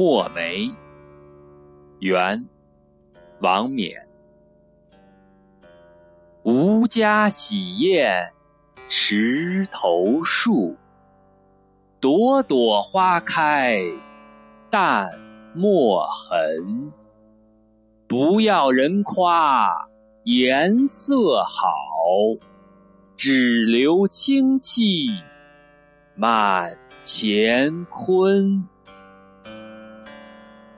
墨梅元王冕。吾家洗砚池头树朵朵花开淡墨痕。不要人夸颜色好只留清气满乾坤。